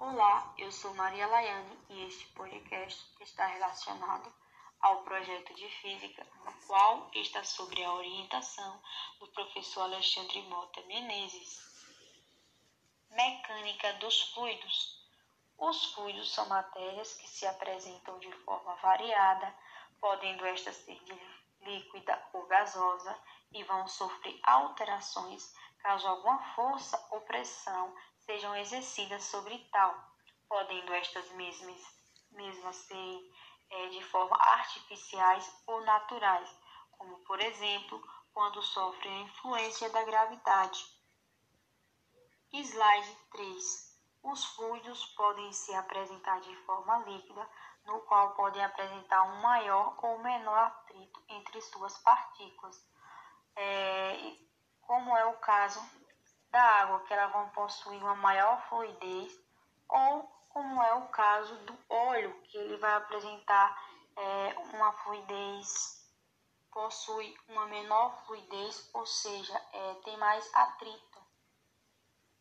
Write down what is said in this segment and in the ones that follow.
Olá, eu sou Maria Laiane e este podcast está relacionado ao projeto de física, no qual está sobre a orientação do professor Alexandre Mota Menezes. Mecânica dos fluidos. Os fluidos são matérias que se apresentam de forma variada, podendo estas ser líquida ou gasosa, e vão sofrer alterações caso alguma força ou pressão sejam exercidas sobre tal, podendo estas mesmas, mesmas ser é, de forma artificiais ou naturais, como por exemplo quando sofrem a influência da gravidade. Slide 3. Os fluidos podem se apresentar de forma líquida, no qual podem apresentar um maior ou menor atrito entre suas partículas, caso da água, que elas vão possuir uma maior fluidez, ou como é o caso do óleo, que ele vai apresentar é, uma fluidez, possui uma menor fluidez, ou seja, é, tem mais atrito.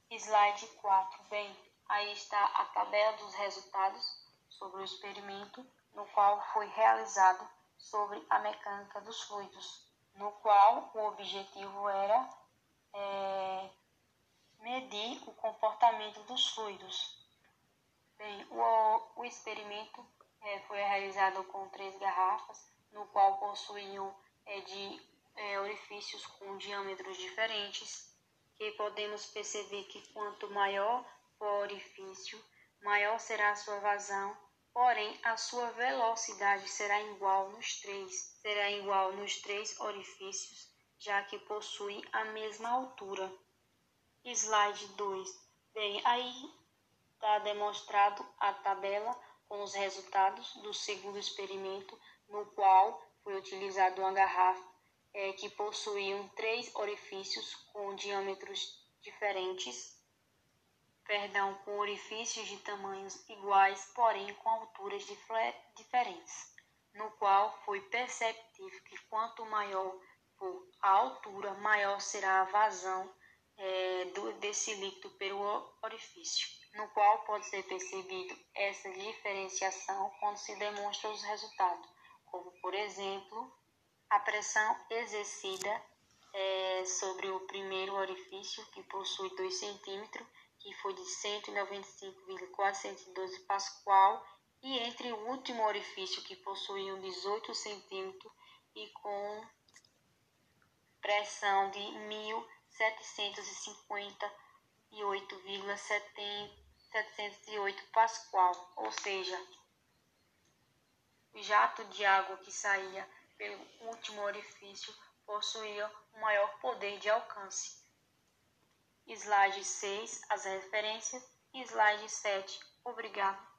Slide 4. Bem, aí está a tabela dos resultados sobre o experimento no qual foi realizado sobre a mecânica dos fluidos, no qual o objetivo era é, medir o comportamento dos fluidos. Bem, o, o experimento é, foi realizado com três garrafas, no qual possuíam é, de é, orifícios com diâmetros diferentes, que podemos perceber que quanto maior o orifício, maior será a sua vazão, porém a sua velocidade será igual nos três, será igual nos três orifícios, já que possuem a mesma altura. Slide 2. Bem, aí está demonstrado a tabela com os resultados do segundo experimento, no qual foi utilizado uma garrafa é, que possuía três orifícios com diâmetros diferentes, perdão, com orifícios de tamanhos iguais, porém com alturas diferentes, no qual foi perceptível que quanto maior for a altura, maior será a vazão do, líquido pelo orifício, no qual pode ser percebido essa diferenciação quando se demonstra os resultados, como por exemplo a pressão exercida é, sobre o primeiro orifício, que possui 2 centímetros, que foi de 195,412 pascal, e entre o último orifício, que possui um 18 centímetros e com pressão de 1000 758,708 pascal, ou seja, o jato de água que saía pelo último orifício possuía um maior poder de alcance. Slide 6, as referências. Slide 7, obrigado.